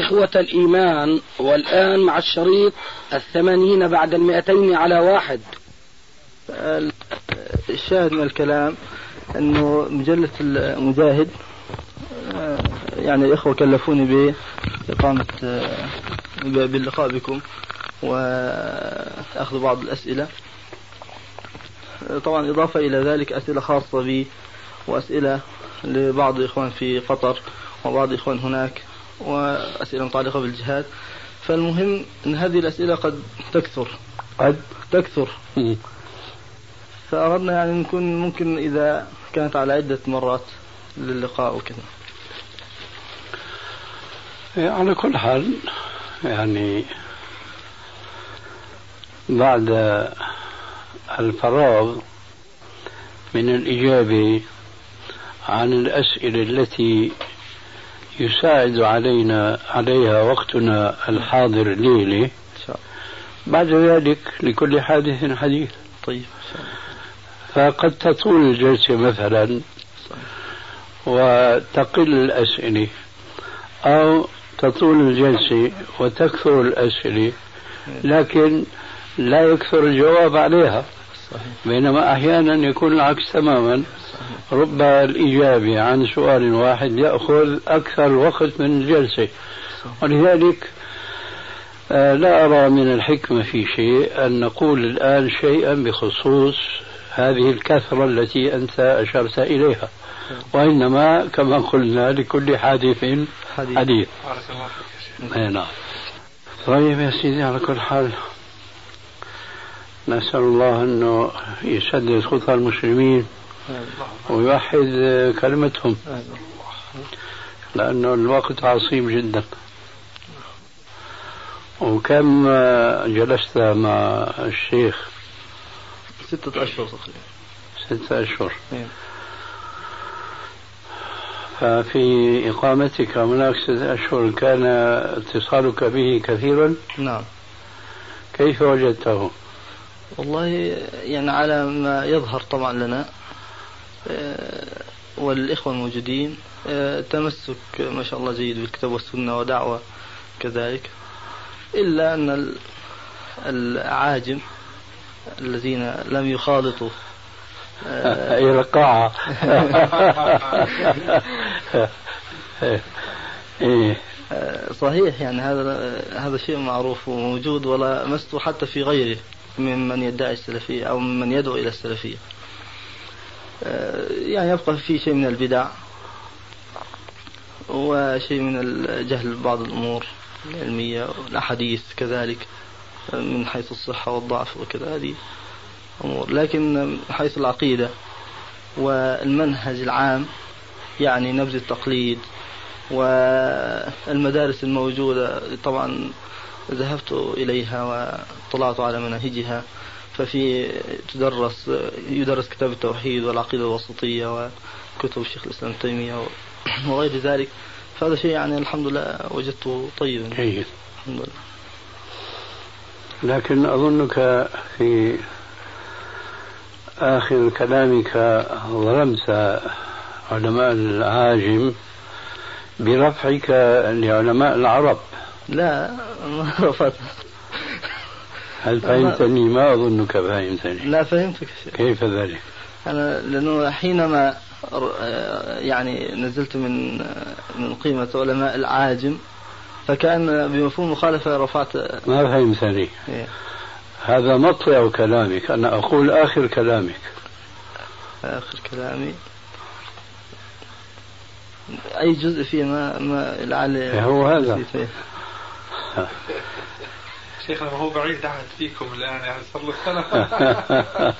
إخوة الإيمان والآن مع الشريط الثمانين بعد المئتين على واحد. الشاهد من الكلام أنه مجلة المجاهد يعني الإخوة كلفوني بإقامة باللقاء بكم وأخذ بعض الأسئلة. طبعا إضافة إلى ذلك أسئلة خاصة بي وأسئلة لبعض الإخوان في قطر وبعض الإخوان هناك. وأسئلة متعلقة بالجهاد. فالمهم أن هذه الأسئلة قد تكثر. قد تكثر. فأردنا يعني نكون ممكن إذا كانت على عدة مرات للقاء وكذا. إيه، على كل حال يعني بعد الفراغ من الإجابة عن الأسئلة التي يساعد علينا عليها وقتنا الحاضر الليلة بعد ذلك لكل حادث حديث. طيب. فقد تطول الجلسة مثلا وتقل الأسئلة أو تطول الجلسة وتكثر الأسئلة لكن لا يكثر الجواب عليها. بينما أحيانا يكون العكس تماما. رب الإجابة عن سؤال واحد يأخذ أكثر وقت من الجلسة ولذلك آه، لا أرى من الحكمة في شيء أن نقول الآن شيئا بخصوص هذه الكثرة التي أنت أشرت إليها. وإنما كما قلنا لكل حادث حديث. نعم. طيب يا سيدي على كل حال نسأل الله أنه يسدد خطى المسلمين. ويوحد كلمتهم. لأنه الوقت عصيب جدا. وكم جلست مع الشيخ؟ ستة أشهر تقريبا. ستة أشهر. إيه. ففي إقامتك هناك ستة أشهر كان اتصالك به كثيرا؟ نعم. كيف وجدته؟ والله يعني على ما يظهر طبعا لنا والإخوة الموجودين آه، تمسك ما شاء الله جيد بالكتاب والسنة ودعوة كذلك. إلا أن العاجم الذين لم يخالطوا آه، القاعة إيه. صحيح يعني هذا هذا شيء معروف وموجود ولا مست حتى في غيره ممن يدعي السلفية أو ممن يدعو إلى السلفية. آه، يعني يبقى في شيء من البدع وشيء من الجهل ببعض الأمور العلمية والأحاديث كذلك من حيث الصحة والضعف وكذا هذه أمور. لكن حيث العقيدة والمنهج العام يعني نبذ التقليد والمدارس الموجودة طبعا ذهبت إليها واطلعت على مناهجها. ففي تدرس يدرس كتاب التوحيد والعقيدة الوسطية وكتب الشيخ الإسلام تيمية وغير ذلك. فهذا شيء يعني الحمد لله وجدته طيبا. جيد. الحمد لله. لكن أظنك في آخر كلامك ظلمت علماء العاجم برفعك لعلماء العرب. لا ما رفضت هل فهمتني؟ ما أظنك فهمتني. لا فهمتك كيف ذلك؟ أنا لأنه حينما يعني نزلت من من قيمة علماء العاجم فكأن بمفهوم مخالفة رفعت ما فهمتني. إيه؟ هذا مطلع كلامك. أنا أقول آخر كلامك. آخر كلامي. أي جزء فيه؟ ما ما لعل هو هذا. شيخنا هو بعيد عهد فيكم الآن يعني صار له سنة.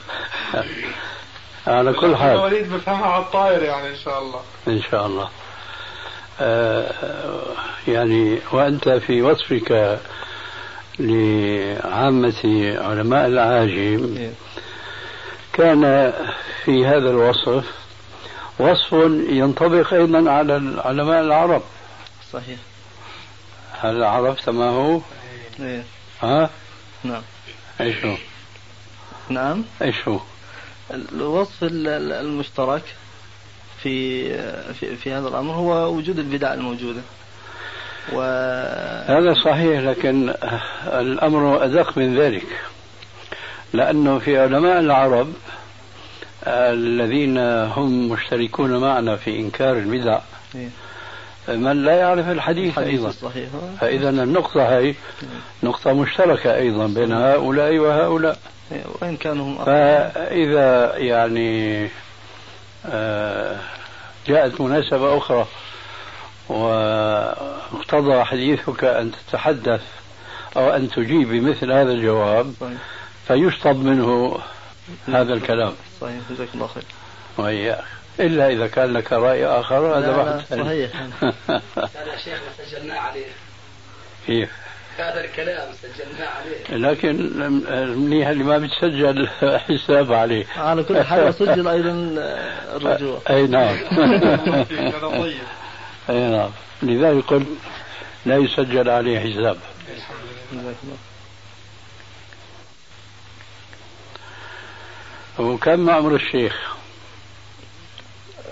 على كل حال. الوليد بفهمها على الطاير يعني إن شاء الله. إن شاء الله. آه يعني وأنت في وصفك لعامة علماء العاجم. إيه. كان في هذا الوصف وصف ينطبق أيضا على علماء العرب. صحيح. هل عرفت ما هو؟ إيه. ها؟ نعم إيش هو؟ نعم إيش هو؟ الوصف ال- ال- المشترك في في في هذا الأمر هو وجود البدع الموجودة و هذا صحيح لكن الأمر أدق من ذلك لأنه في علماء العرب الذين هم مشتركون معنا في إنكار البدع إيه. من لا يعرف الحديث الحديث أيضا. الصحيح. فإذا النقطة هي نقطة مشتركة أيضا بين هؤلاء وهؤلاء. وإن كانوا هم. فإذا يعني آه، جاءت مناسبة أخرى واقتضى حديثك أن تتحدث أو أن تجيب بمثل هذا الجواب صحيح. فيشطب منه هذا الكلام. صحيح. جزاك الله خير. وإياك. إلا إذا كان لك رأي آخر هذا ثاني. صحيح. هذا يا شيخ سجلناه عليه. كيف؟ هذا الكلام سجلناه عليه. لكن منيح اللي ما بتسجل حساب عليه. على كل حال سجل أيضا الرجوع. أي نعم. أي نعم. لذلك قلت لا يسجل عليه حساب. وكم عمر الشيخ؟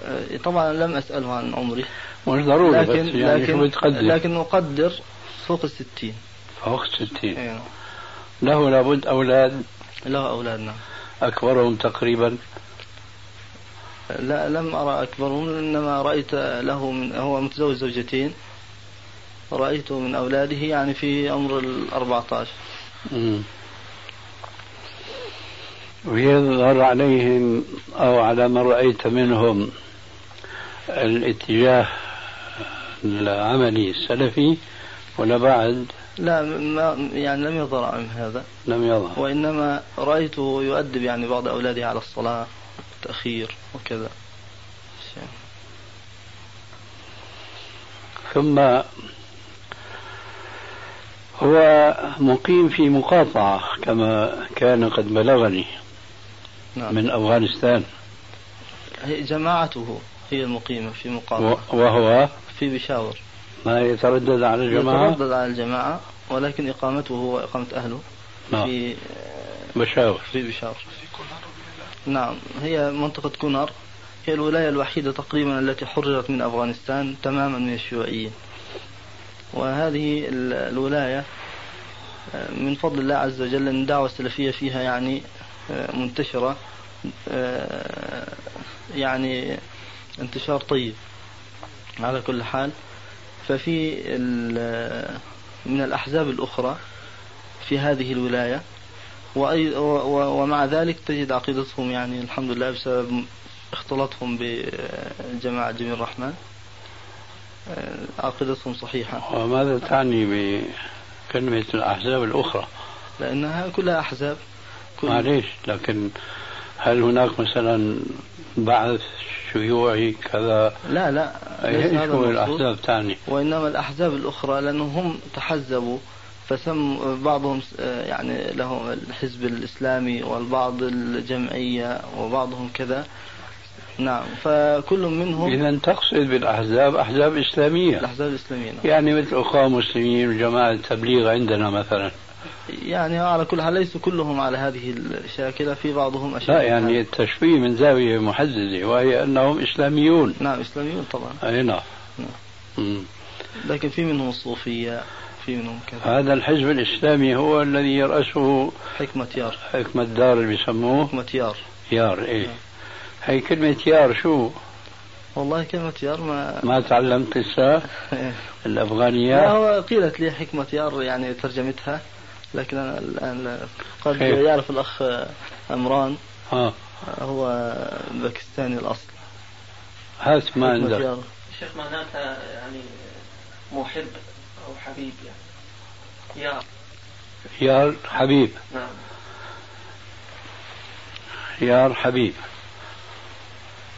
آه، طبعا لم أسأله عن عمري. مش ضروري لكن بس يعني شو لكن بتقدر لكن أقدر فوق الستين. فوق ستين إيه. له لابد أولاد؟ له اولادنا أكبرهم تقريبا؟ لا لم أرى أكبرهم إنما رأيت له من هو متزوج زوجتين. رأيته من أولاده يعني في عمر الأربعة عشر. ويظهر عليهم أو على ما رأيت منهم الاتجاه العملي السلفي ولا بعد؟ لا ما يعني لم يظهر عنه هذا. لم يظهر. وإنما رأيته يؤدب يعني بعض أولاده على الصلاة التأخير وكذا. ثم هو مقيم في مقاطعة كما كان قد بلغني نعم. من أفغانستان. جماعته. هي المقيمة في مقاطعة وهو؟ في بشاور. ما يتردد على الجماعة؟ يتردد على الجماعة ولكن إقامته هو إقامة أهله. نعم. في بشاور. في بشاور. نعم هي منطقة كونر هي الولاية الوحيدة تقريبا التي حررت من أفغانستان تماما من الشيوعيين. وهذه ال- الولاية آه، من فضل الله عز وجل أن الدعوة السلفية فيها يعني آه، منتشرة. آه، يعني انتشار طيب. على كل حال ففي من الأحزاب الأخرى في هذه الولاية ومع ذلك تجد عقيدتهم يعني الحمد لله بسبب اختلاطهم بجماعة جميل الرحمن. آه، عقيدتهم صحيحة. وماذا تعني بكلمة الأحزاب الأخرى؟ لأنها كلها أحزاب. كل معليش لكن هل هناك مثلا بعث شيوعي كذا. لا لا ليس هذا الأحزاب تعني وإنما الأحزاب الأخرى لأنهم هم تحزبوا فسم بعضهم آه، يعني لهم الحزب الإسلامي والبعض الجمعية وبعضهم كذا. نعم فكل منهم إذا تقصد بالأحزاب أحزاب إسلامية. الأحزاب الإسلامية نعم. يعني مثل أخوة مسلمين وجماعة التبليغ عندنا مثلا. يعني على كل حال ليسوا كلهم على هذه الشاكلة في بعضهم أشد لا يعني. التشبيه من زاوية محددة وهي أنهم إسلاميون. نعم إسلاميون طبعا. أي نعم. نعم. لكن في منهم الصوفية في منهم كذا. هذا الحزب الإسلامي هو الذي يرأسه حكمة يار. حكمة دار اللي بيسموه حكمة يار. يار إيه. هي كلمة يار شو؟ والله كلمة يار ما ما تعلمت لسه لا الأفغانيات هو قيلت لي حكمة يار يعني ترجمتها. لكن أنا الآن قد؟ يعرف الأخ أمران ها هو باكستاني الأصل. هات ما حكمة عندك. يار شيخ معناتها يعني محب أو حبيب يعني. يا يار حبيب. نعم. يار حبيب.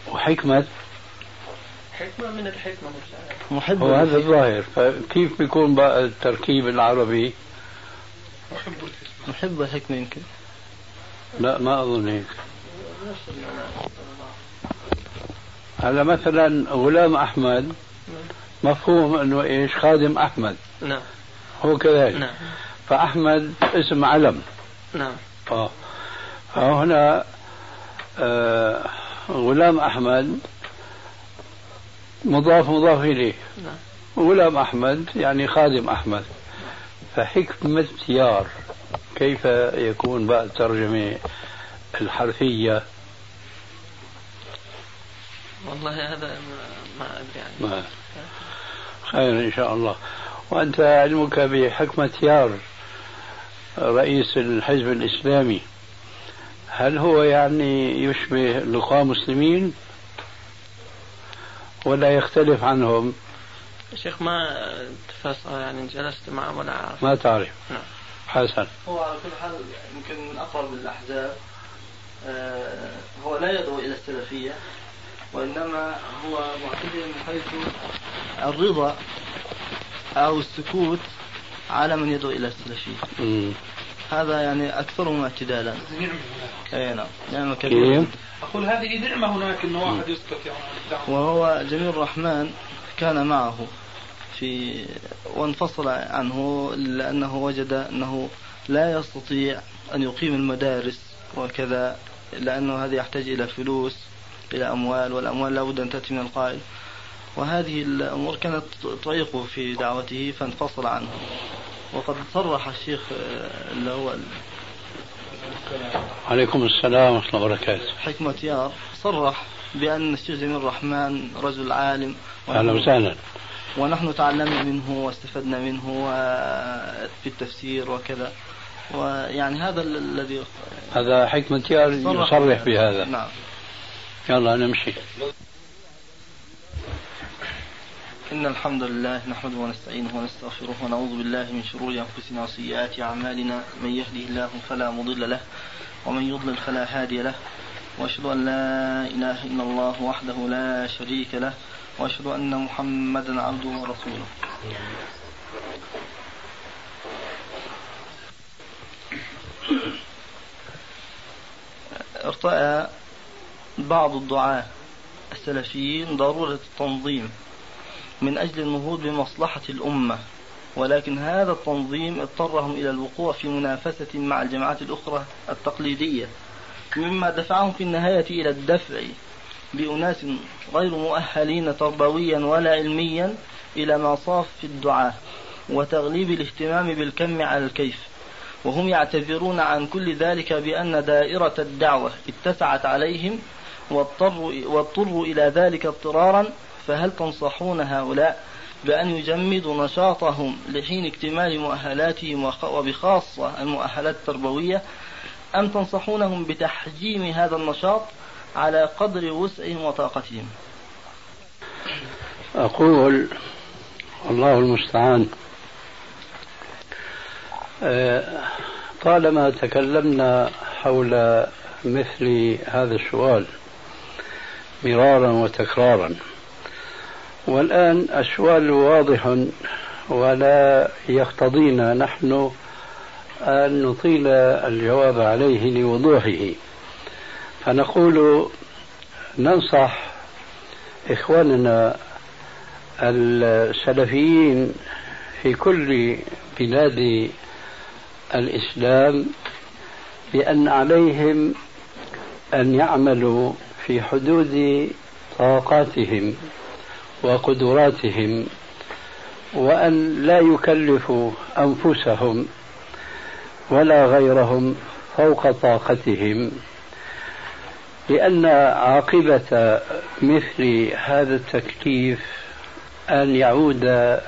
وحكمة؟ حكمة من الحكمة. محب هو هذا. الظاهر. فكيف بيكون بقى التركيب العربي؟ محب الحكمة محب الحكمة يمكن لا ما أظن هيك. هذا مثلا غلام أحمد مفهوم أنه إيش؟ خادم أحمد. نعم. هو كذلك نعم. فأحمد اسم علم. نعم. آه. فهنا آه غلام أحمد مضاف مضاف إليه. نعم. غلام أحمد يعني خادم أحمد. فحكمة يار كيف يكون بقى الترجمة الحرفية؟ والله هذا ما, أدري يعني. ما. خير إن شاء الله. وأنت علمك بحكمة يار رئيس الحزب الإسلامي. هل هو يعني يشبه لقاء مسلمين؟ ولا يختلف عنهم؟ شيخ ما تفاصيل يعني جلست معه ولا أعرف ما تعرف. نعم. حسن. هو على كل حال يمكن من أقرب الأحزاب آه، هو لا يدعو إلى السلفية وإنما هو معتدل من حيث الرضا أو السكوت على من يدعو إلى السلفية. هذا يعني أكثرهم اعتدالا. هناك. أي نعم نعمة كبيرة كيف؟ أقول هذه نعمة هناك أنه واحد يسكت يعني. وهو جميل الرحمن كان معه. في وانفصل عنه لأنه وجد أنه لا يستطيع أن يقيم المدارس وكذا لأنه هذا يحتاج إلى فلوس إلى أموال والأموال لابد أن تأتي من القائل. وهذه الأمور كانت تعيقه في دعوته فانفصل عنه. وقد صرح الشيخ آه، اللي هو عليكم السلام ورحمة الله وبركاته. حكمة يار. صرح بأن الشيخ جميل الرحمن رجل عالم. أهلا وسهلا. ونحن تعلمنا منه واستفدنا منه و- في التفسير وكذا. ويعني هذا ال- الذي هذا حكمة يصرح بهذا نعم. يلا نمشي. إن الحمد لله نحمده ونستعينه ونستغفره ونعوذ بالله من شرور أنفسنا وسيئات أعمالنا. من يهده الله فلا مضل له ومن يضلل فلا هادي له. وأشهد أن لا إله إلا الله وحده لا شريك له. وأشهد أن محمدا عبده ورسوله. ارتأى بعض الدعاة السلفيين ضرورة التنظيم من أجل النهوض بمصلحة الأمة ولكن هذا التنظيم اضطرهم إلى الوقوع في منافسة مع الجماعات الأخرى التقليدية مما دفعهم في النهاية إلى الدفع بأناس غير مؤهلين تربويا ولا علميا إلى مصاف الدعاة وتغليب الاهتمام بالكم على الكيف. وهم يعتذرون عن كل ذلك بأن دائرة الدعوة اتسعت عليهم واضطروا, واضطروا إلى ذلك اضطرارا فهل تنصحون هؤلاء بأن يجمدوا نشاطهم لحين اكتمال مؤهلاتهم وبخاصة المؤهلات التربوية؟ أم تنصحونهم بتحجيم هذا النشاط؟ على قدر وسعهم وطاقتهم. أقول الله المستعان. آه، طالما تكلمنا حول مثل هذا السؤال مرارا وتكرارا والآن السؤال واضح ولا يقتضينا نحن أن نطيل الجواب عليه لوضوحه. فنقول ننصح إخواننا السلفيين في كل بلاد الإسلام بأن عليهم أن يعملوا في حدود طاقاتهم وقدراتهم وأن لا يكلفوا أنفسهم ولا غيرهم فوق طاقتهم لأن عاقبة مثل هذا التكليف أن يعود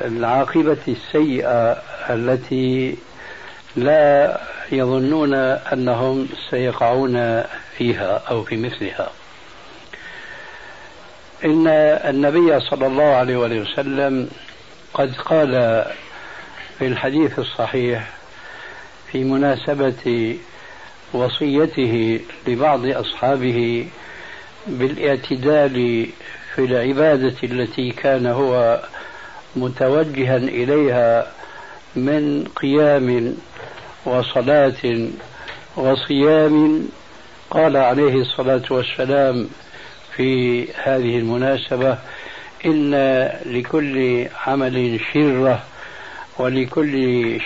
بالعاقبة السيئة التي لا يظنون أنهم سيقعون فيها أو في مثلها. إن النبي صلى الله عليه وسلم قد قال في الحديث الصحيح في مناسبة وصيته لبعض أصحابه بالاعتدال في العبادة التي كان هو متوجها إليها من قيام وصلاة وصيام قال عليه الصلاة والسلام في هذه المناسبة إن لكل عمل شرة ولكل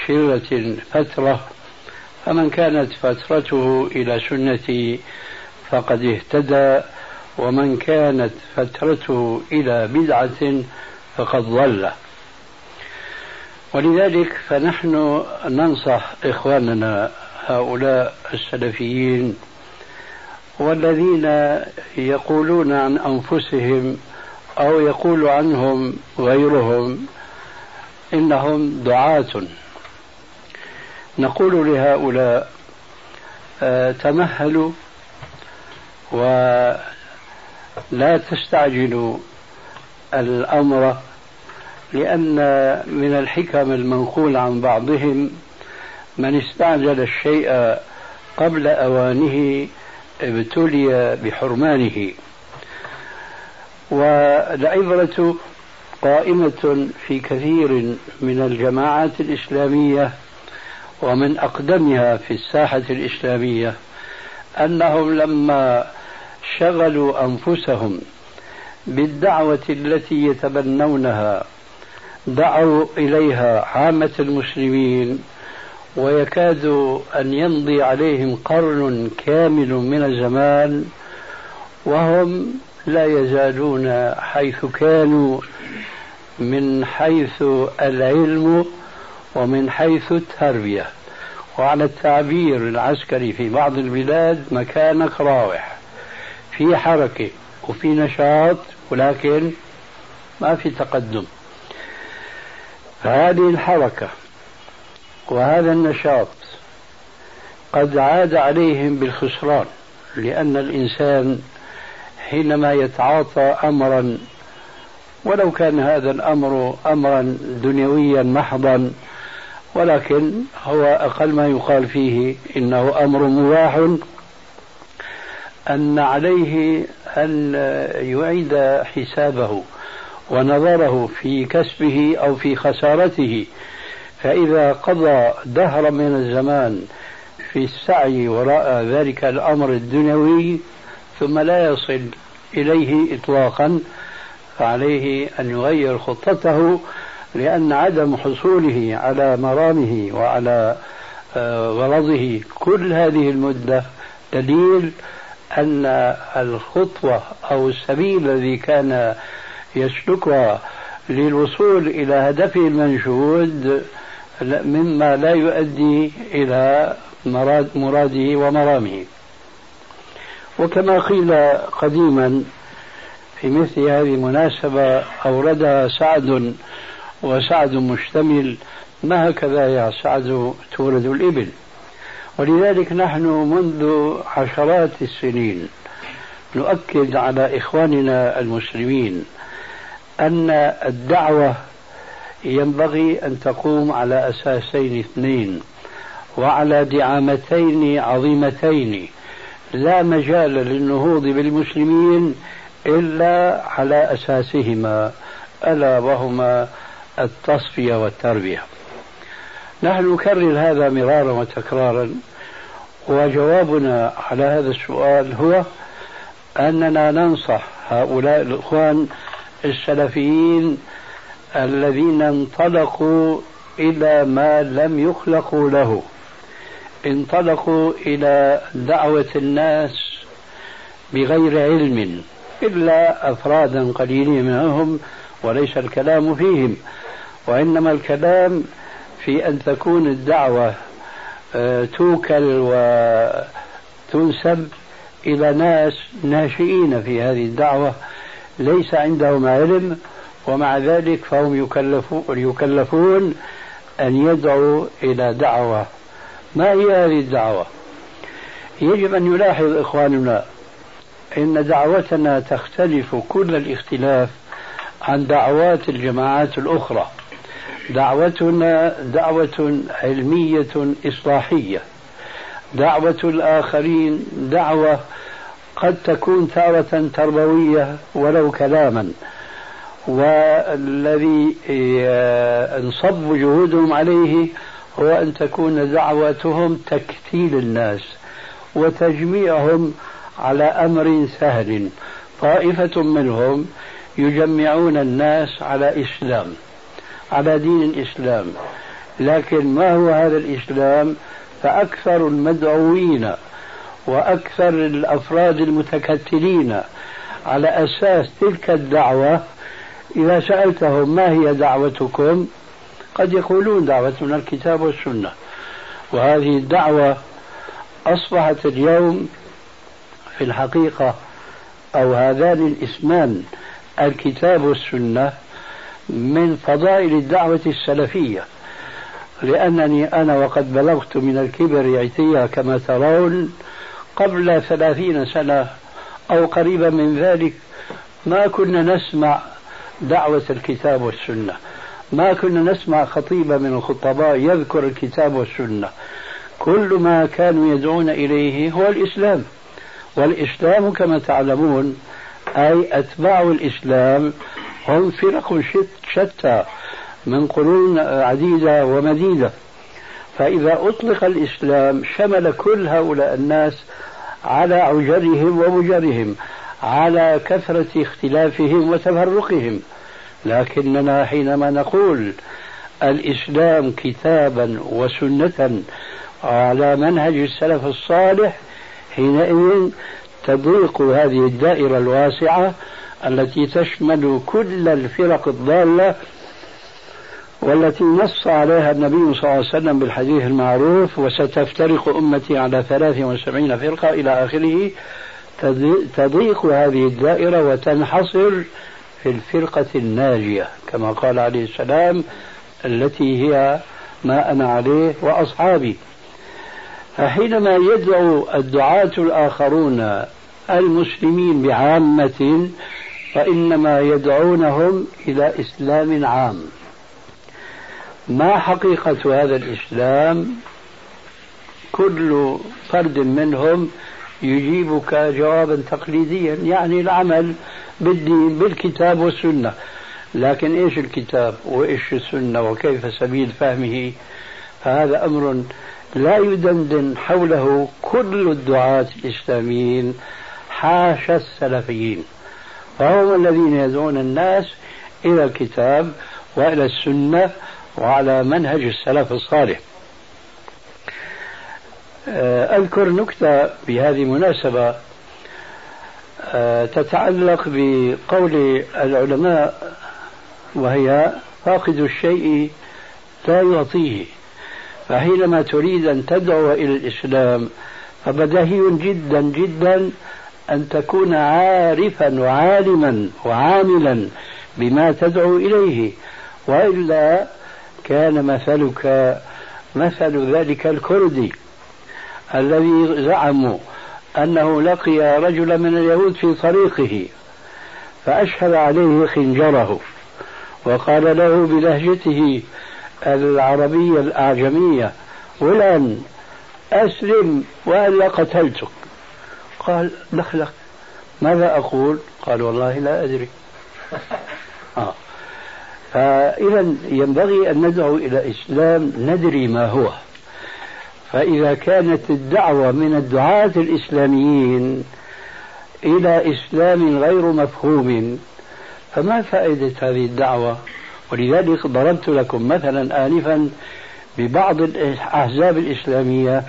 شرة فترة فمن كانت فترته إلى سنتي فقد اهتدى ومن كانت فترته إلى بدعة فقد ضل. ولذلك فنحن ننصح إخواننا هؤلاء السلفيين والذين يقولون عن أنفسهم أو يقول عنهم غيرهم إنهم دعاة. نقول لهؤلاء آه، تمهلوا ولا تستعجلوا الأمر لأن من الحكم المنقول عن بعضهم من استعجل الشيء قبل أوانه ابتلي بحرمانه. والعبرة قائمة في كثير من الجماعات الإسلامية ومن أقدمها في الساحة الإسلامية أنهم لما شغلوا أنفسهم بالدعوة التي يتبنونها دعوا إليها عامة المسلمين ويكاد أن يمضي عليهم قرن كامل من الزمان وهم لا يزالون حيث كانوا من حيث العلم ومن حيث التربية. وعلى التعبير العسكري في بعض البلاد مكانك راوح. في حركة وفي نشاط ولكن ما في تقدم. هذه الحركة وهذا النشاط قد عاد عليهم بالخسران لأن الإنسان حينما يتعاطى أمرا ولو كان هذا الأمر أمرا دنيويا محضا ولكن هو أقل ما يقال فيه إنه أمر مباح أن عليه أن يعيد حسابه ونظره في كسبه أو في خسارته. فإذا قضى دهرا من الزمان في السعي وراء ذلك الأمر الدنيوي ثم لا يصل إليه إطلاقا فعليه أن يغير خطته لأن عدم حصوله على مرامه وعلى آه، غرضه كل هذه المدة دليل أن الخطوة أو السبيل الذي كان يسلكها للوصول إلى هدفه المنشود مما لا يؤدي إلى مراد مراده ومرامه. وكما قيل قديما في مثل هذه المناسبة أوردها سعد وسعد مشتمل ما هكذا يا سعد تولد الإبل؟ ولذلك نحن منذ عشرات السنين نؤكد على إخواننا المسلمين أن الدعوة ينبغي أن تقوم على أساسين اثنين وعلى دعامتين عظيمتين. لا مجال للنهوض بالمسلمين إلا على أساسهما ألا وهما التصفية والتربية. نحن نكرر هذا مرارا وتكرارا وجوابنا على هذا السؤال هو أننا ننصح هؤلاء الإخوان السلفيين الذين انطلقوا إلى ما لم يخلقوا له. انطلقوا إلى دعوة الناس بغير علم إلا أفرادا قليلين منهم وليس الكلام فيهم. وإنما الكلام في أن تكون الدعوة آه، توكل وتنسب إلى ناس ناشئين في هذه الدعوة ليس عندهم علم ومع ذلك فهم يكلفون, يكلفون أن يدعوا إلى دعوة. ما هي هذه الدعوة؟ يجب أن يلاحظ إخواننا إن دعوتنا تختلف كل الاختلاف عن دعوات الجماعات الأخرى. دعوتنا دعوة علمية إصلاحية. دعوة الآخرين دعوة قد تكون تارة تربوية ولو كلاما. والذي انصب جهودهم عليه هو أن تكون دعوتهم تكتيل الناس وتجميعهم على أمر سهل. طائفة منهم يجمعون الناس على إسلام. على دين الإسلام. لكن ما هو هذا الإسلام؟ فأكثر المدعوين وأكثر الأفراد المتكتلين على أساس تلك الدعوة إذا سألتهم ما هي دعوتكم قد يقولون دعوتنا الكتاب والسنة. وهذه الدعوة أصبحت اليوم في الحقيقة أو هذان الاسمان الكتاب والسنة من فضائل الدعوة السلفية. لأنني أنا وقد بلغت من الكبر عتيا كما ترون قبل ثلاثين سنة أو قريبا من ذلك ما كنا نسمع دعوة الكتاب والسنة. ما كنا نسمع خطيبا من الخطباء يذكر الكتاب والسنة. كل ما كانوا يدعون إليه هو الإسلام. والإسلام كما تعلمون أي أتباع الإسلام هم فرق شتى من قرون عديدة ومديدة. فإذا أطلق الإسلام شمل كل هؤلاء الناس على عجرهم ومجرهم على كثرة اختلافهم وتفرقهم. لكننا حينما نقول الإسلام كتابا وسنة على منهج السلف الصالح حينئذ تضيق هذه الدائرة الواسعة التي تشمل كل الفرق الضالة والتي نص عليها النبي صلى الله عليه وسلم بالحديث المعروف وستفترق أمتي على 73 فرقة إلى آخره. تضيق هذه الدائرة وتنحصر في الفرقة الناجية كما قال عليه السلام التي هي ما أنا عليه وأصحابي. فحينما يدعو الدعاة الآخرون المسلمين بعامة فإنما يدعونهم إلى إسلام عام. ما حقيقة هذا الإسلام؟ كل فرد منهم يجيبك جوابا تقليديا يعني العمل بالدين بالكتاب والسنة. لكن إيش الكتاب وإيش السنة وكيف سبيل فهمه؟ فهذا أمر لا يدندن حوله كل الدعاة الإسلاميين حاشا السلفيين. فهم الذين يدعون الناس إلى الكتاب وإلى السنة وعلى منهج السلف الصالح. آه، أذكر نكتة بهذه المناسبة آه، تتعلق بقول العلماء وهي فاقد الشيء لا يعطيه فحينما تريد أن تدعو إلى الإسلام فبدهي جدا جدا أن تكون عارفا وعالما وعاملا بما تدعو إليه وإلا كان مثلك مثل ذلك الكردي الذي زعموا أنه لقي رجلا من اليهود في طريقه فأشهد عليه خنجره وقال له بلهجته العربية الأعجمية ولن أسلم وإلا قتلتك. قال دخلك ماذا أقول؟ قال والله لا أدري. آه. فإذا ينبغي أن ندعو إلى إسلام ندري ما هو. فإذا كانت الدعوة من الدعاة الإسلاميين إلى إسلام غير مفهوم فما فائدة هذه الدعوة؟ ولذلك ضربت لكم مثلا آنفا ببعض الأحزاب الإسلامية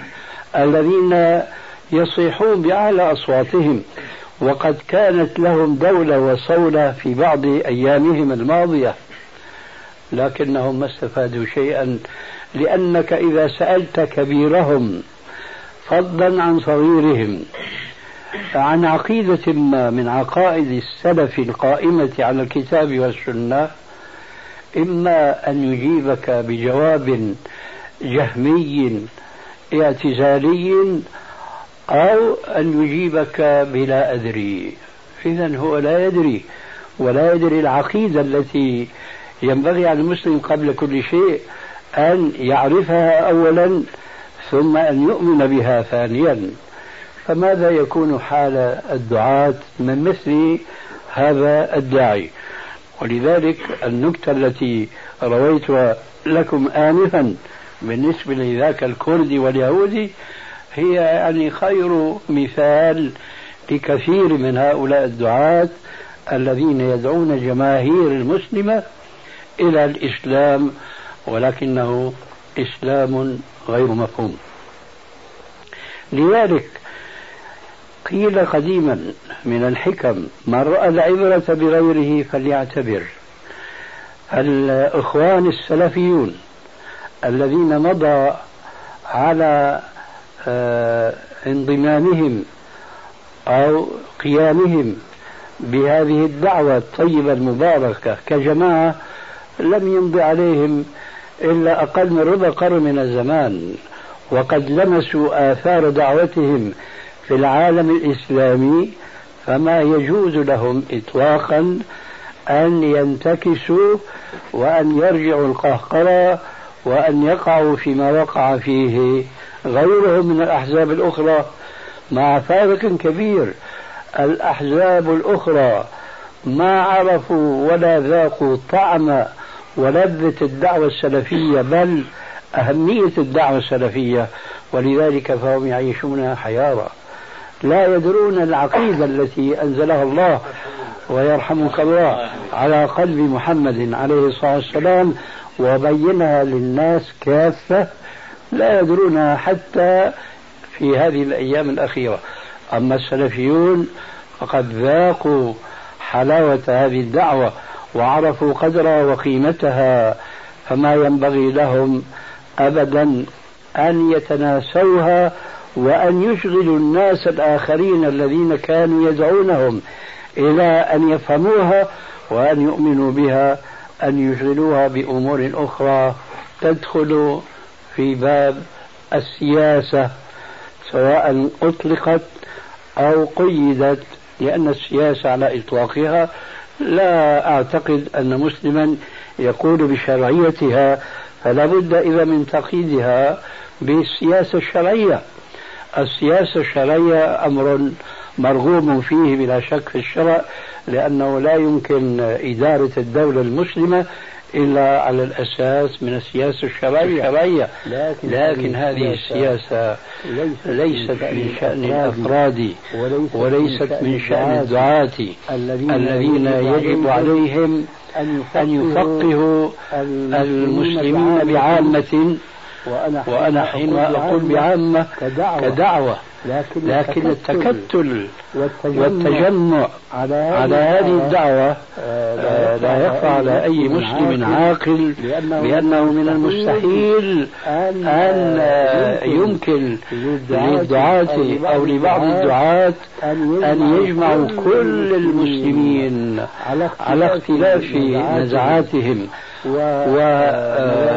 الذين يصيحون بأعلى أصواتهم. وقد كانت لهم دولة وصولة في بعض أيامهم الماضية. لكنهم ما استفادوا شيئا. لأنك إذا سألت كبيرهم فضلا عن صغيرهم. عن عقيدة ما من عقائد السلف القائمة على الكتاب والسنة. إما أن يجيبك بجواب جهمي اعتزالي أو أن يجيبك بلا أدري. إذا هو لا يدري ولا يدري العقيدة التي ينبغي على المسلم قبل كل شيء أن يعرفها أولا ثم أن يؤمن بها ثانيا. فماذا يكون حال الدعاة من مثل هذا الداعي؟ ولذلك النكتة التي رويتها لكم آنفا بالنسبة لذاك الكردي واليهودي هي يعني خير مثال لكثير من هؤلاء الدعاة الذين يدعون جماهير المسلمة إلى الإسلام ولكنه إسلام غير مفهوم. لذلك قيل قديما من الحكم من رأى العبرة بغيره فليعتبر. الإخوان السلفيون الذين مضى على انضمامهم أو قيامهم بهذه الدعوة الطيبة المباركة. كجماعة لم يمضي عليهم إلا أقل من ربع قرن من الزمان وقد لمسوا آثار دعوتهم في العالم الإسلامي فما يجوز لهم إطلاقا أن ينتكسوا وأن يرجعوا القهقرة وأن يقعوا فيما وقع فيه غيرهم من الأحزاب الأخرى. مع فارق كبير الأحزاب الأخرى ما عرفوا ولا ذاقوا طعم ولذة الدعوة السلفية بل أهمية الدعوة السلفية. ولذلك فهم يعيشون حيارى لا يدرون العقيدة التي أنزلها الله ويرحمك الله على قلب محمد عليه الصلاة والسلام وبينها للناس كافة لا يدرونها حتى في هذه الأيام الأخيرة. أما السلفيون فقد ذاقوا حلاوة هذه الدعوة وعرفوا قدرها وقيمتها فما ينبغي لهم أبدا أن يتناسوها وأن يشغلوا الناس الآخرين الذين كانوا يدعونهم إلى أن يفهموها وأن يؤمنوا بها أن يشغلوها بأمور أخرى تدخل في باب السياسة سواء أطلقت أو قيدت لأن السياسة على إطلاقها لا أعتقد أن مسلما يقول بشرعيتها فلا بد إذا من تقييدها بالسياسة الشرعية. السياسة الشرعية أمر مرغوب فيه بلا شك في الشرع لأنه لا يمكن إدارة الدولة المسلمة إلا على الأساس من السياسة الشرعية. لكن, لكن هذه السياسة ليست من شأن الأفراد وليست من شأن الدعاة الذين يجب عليهم أن يفقهوا المسلمين بعامة وأنا حين أقول بعامة كدعوة. لكن, لكن التكتل. والتجمع على, على هذه الدعوة. آه، لا يخفى على أي مسلم عاقل بأنه من المستحيل أن يمكن للدعاة أو لبعض الدعاة أن يجمعوا كل المسلمين على اختلاف نزعاتهم.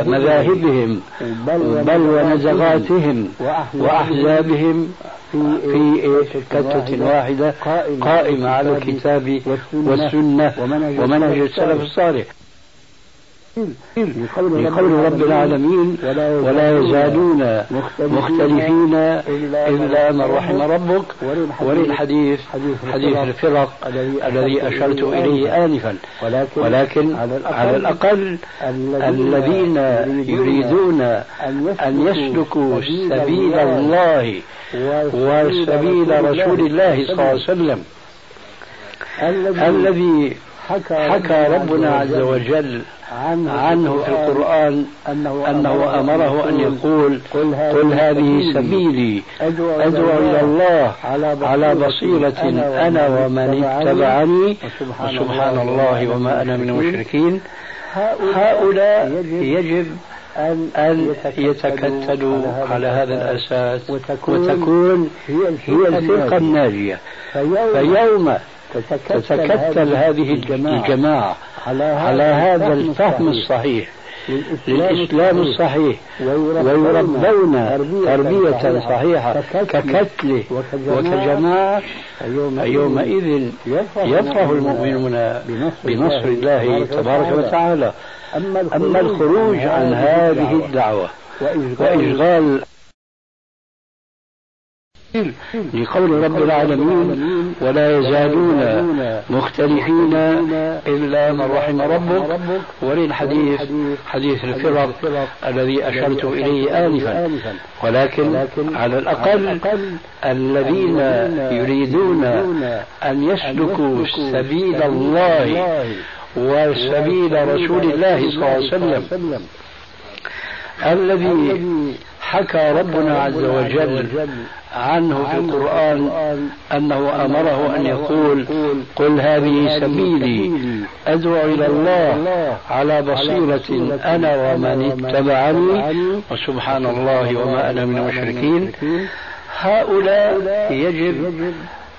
ومذاهبهم بل ونزغاتهم وأحزابهم في كتلة واحدة قائمة على الكتاب والسنة ومنهج السلف الصالح. لقول رب العالمين ولا يزالون مختلفين إلا من رحم ربك. وللحديث حديث الفرق الذي أشرت إليه آنفا. ولكن على الأقل الذين يريدون أن يسلكوا سبيل الله وسبيل رسول الله صلى الله عليه وسلم. الذي حكى ربنا عز وجل عنه في القرآن أنه أمره أن يقول قل هذه سبيلي أدعو إلى الله على بصيرة أنا ومن اتبعني وسبحان الله وما أنا من المشركين. هؤلاء يجب أن يتكتلوا على هذا الأساس. وتكون هي الفرقة الناجية. فيوم تتكتل هذه الجماعة. على هذا الفهم الصحيح. للإسلام الصحيح. ويربون تربية صحيحة. ككتله وكجماعة. يومئذ يفرح المؤمنون بنصر الله تبارك وتعالى. أما الخروج عن هذه الدعوة. وإشغال لقول رب العالمين ولا يزالون مختلفين إلا من رحم ربك وللحديث حديث الفرق الذي أشرت إليه آنفا. ولكن على الأقل الذين يريدون أن يسلكوا سبيل الله وسبيل رسول الله صلى الله عليه وسلم الذي حكى ربنا عز وجل عنه في القرآن أنه أمره أن يقول قل هذه سبيلي أدعو إلى الله على بصيرة أنا ومن اتبعني وسبحان الله وما أنا من المشركين. هؤلاء يجب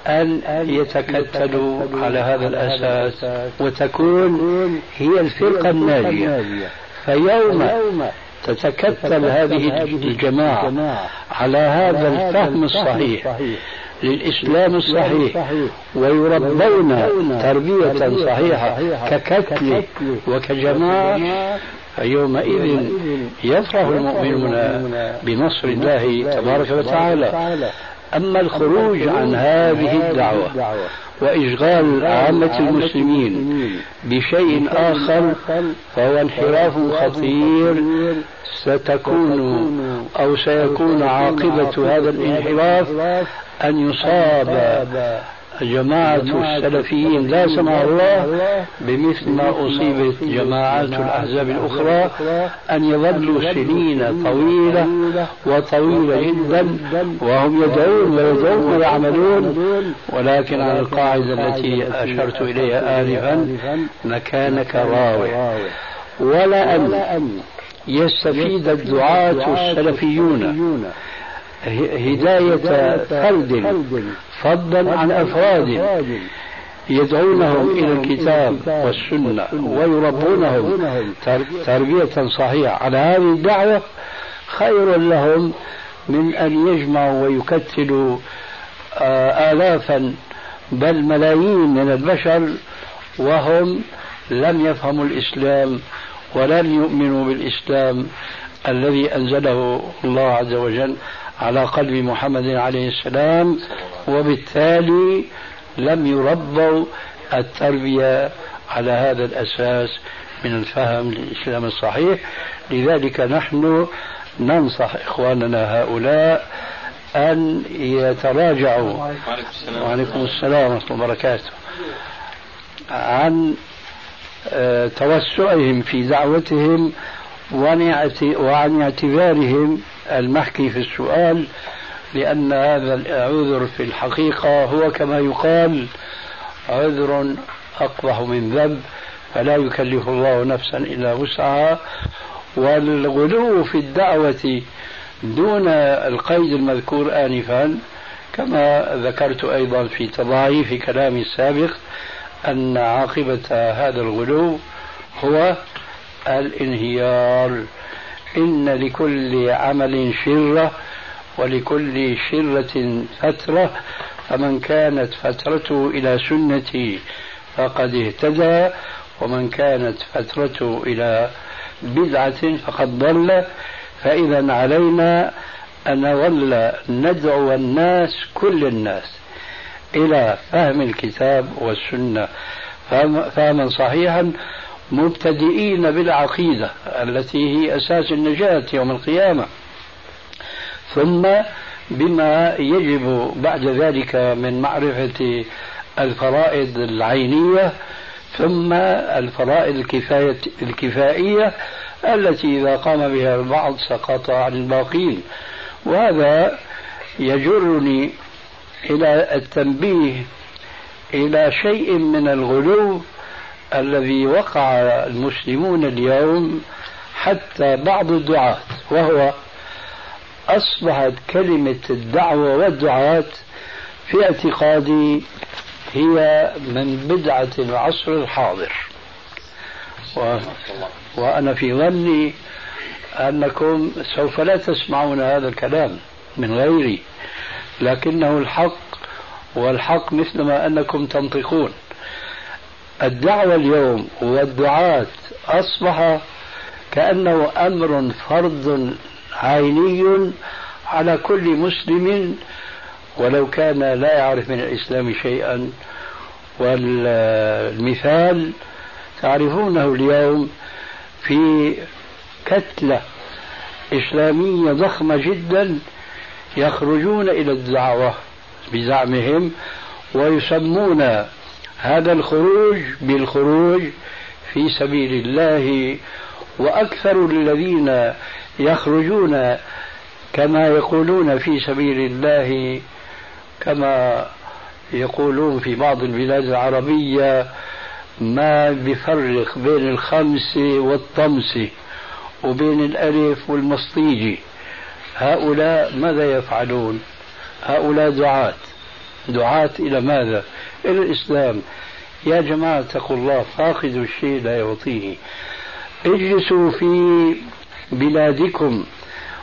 أن يتكتلوا على هذا الأساس وتكون هي الفرقة الناجية. فيوم تتكتل هذه الجماعة على هذا الفهم الصحيح للإسلام الصحيح ويربون تربية صحيحة ككتل وكجماعة فيومئذ يفرح المؤمنون بنصر الله تبارك وتعالى. أما الخروج عن هذه الدعوة. وإشغال عامة المسلمين بشيء آخر فهو انحراف خطير ستكون أو سيكون عاقبة هذا الانحراف أن يصاب جماعة السلفيين لا سمح الله بمثل ما أصيبت جماعات الأحزاب الأخرى أن يظلوا سنين طويلة وطويلة جدا وهم يدعون ويدعون ويعملون ولكن على القاعدة التي أشرت إليها آنفا مكانك راوح. ولا أن يستفيد الدعاة السلفيون. هداية فرد فضلا عن أفراد يدعونهم إلى الكتاب والسنة ويربونهم تربية صحيحة. على هذه الدعوة خير لهم من أن يجمعوا ويكتلوا آه، آلافا بل ملايين من البشر وهم لم يفهموا الإسلام ولم يؤمنوا بالإسلام الذي أنزله الله عز وجل. على قلب محمد عليه السلام وبالتالي لم يربوا التربية على هذا الأساس من الفهم للإسلام الصحيح. لذلك نحن ننصح إخواننا هؤلاء أن يتراجعوا. وعليكم السلام ورحمة الله وبركاته. عن آه، توسعهم في دعوتهم وعن اعتبارهم المحكي في السؤال لأن هذا العذر في الحقيقة هو كما يقال عذر أقبح من ذنب فلا يكلف الله نفسا إلا وسعها. والغلو في الدعوة دون القيد المذكور آنفا كما ذكرت أيضا في تضاعيف كلامي السابق أن عاقبة هذا الغلو هو الانهيار. إن لكل عمل شرة ولكل شرة فترة فمن كانت فترته إلى سنتي فقد اهتدى ومن كانت فترته إلى بدعة فقد ضل. فإذا علينا أن نظل ندعو الناس كل الناس إلى فهم الكتاب والسنة. فهما صحيحا مبتدئين بالعقيدة التي هي أساس النجاة يوم القيامة. ثم بما يجب بعد ذلك من معرفة الفرائض العينية ثم الفرائض الكفاية الكفائية التي إذا قام بها البعض سقط عن الباقين. وهذا يجرني إلى التنبيه إلى شيء من الغلو الذي وقع المسلمون اليوم حتى بعض الدعاة وهو أصبحت كلمة الدعوة والدعاة في اعتقادي هي من بدعة العصر الحاضر. و... وأنا في ظني أنكم سوف لا تسمعون هذا الكلام من غيري لكنه الحق والحق مثلما أنكم تنطقون. الدعوة اليوم والدعاة أصبح كأنه أمر فرض عيني على كل مسلم ولو كان لا يعرف من الإسلام شيئا. والمثال تعرفونه اليوم في كتلة إسلامية ضخمة جدا يخرجون إلى الدعوة بزعمهم ويسمون هذا الخروج بالخروج في سبيل الله وأكثر الذين يخرجون كما يقولون في سبيل الله كما يقولون في بعض البلاد العربية ما بيفرق بين الخمس والطمس وبين الألف والمصطيجي هؤلاء ماذا يفعلون؟ هؤلاء دعاة. دعاة إلى ماذا؟ إلى الإسلام. يا جماعة اتقوا الله فاقد الشيء لا يعطيه. اجلسوا في بلادكم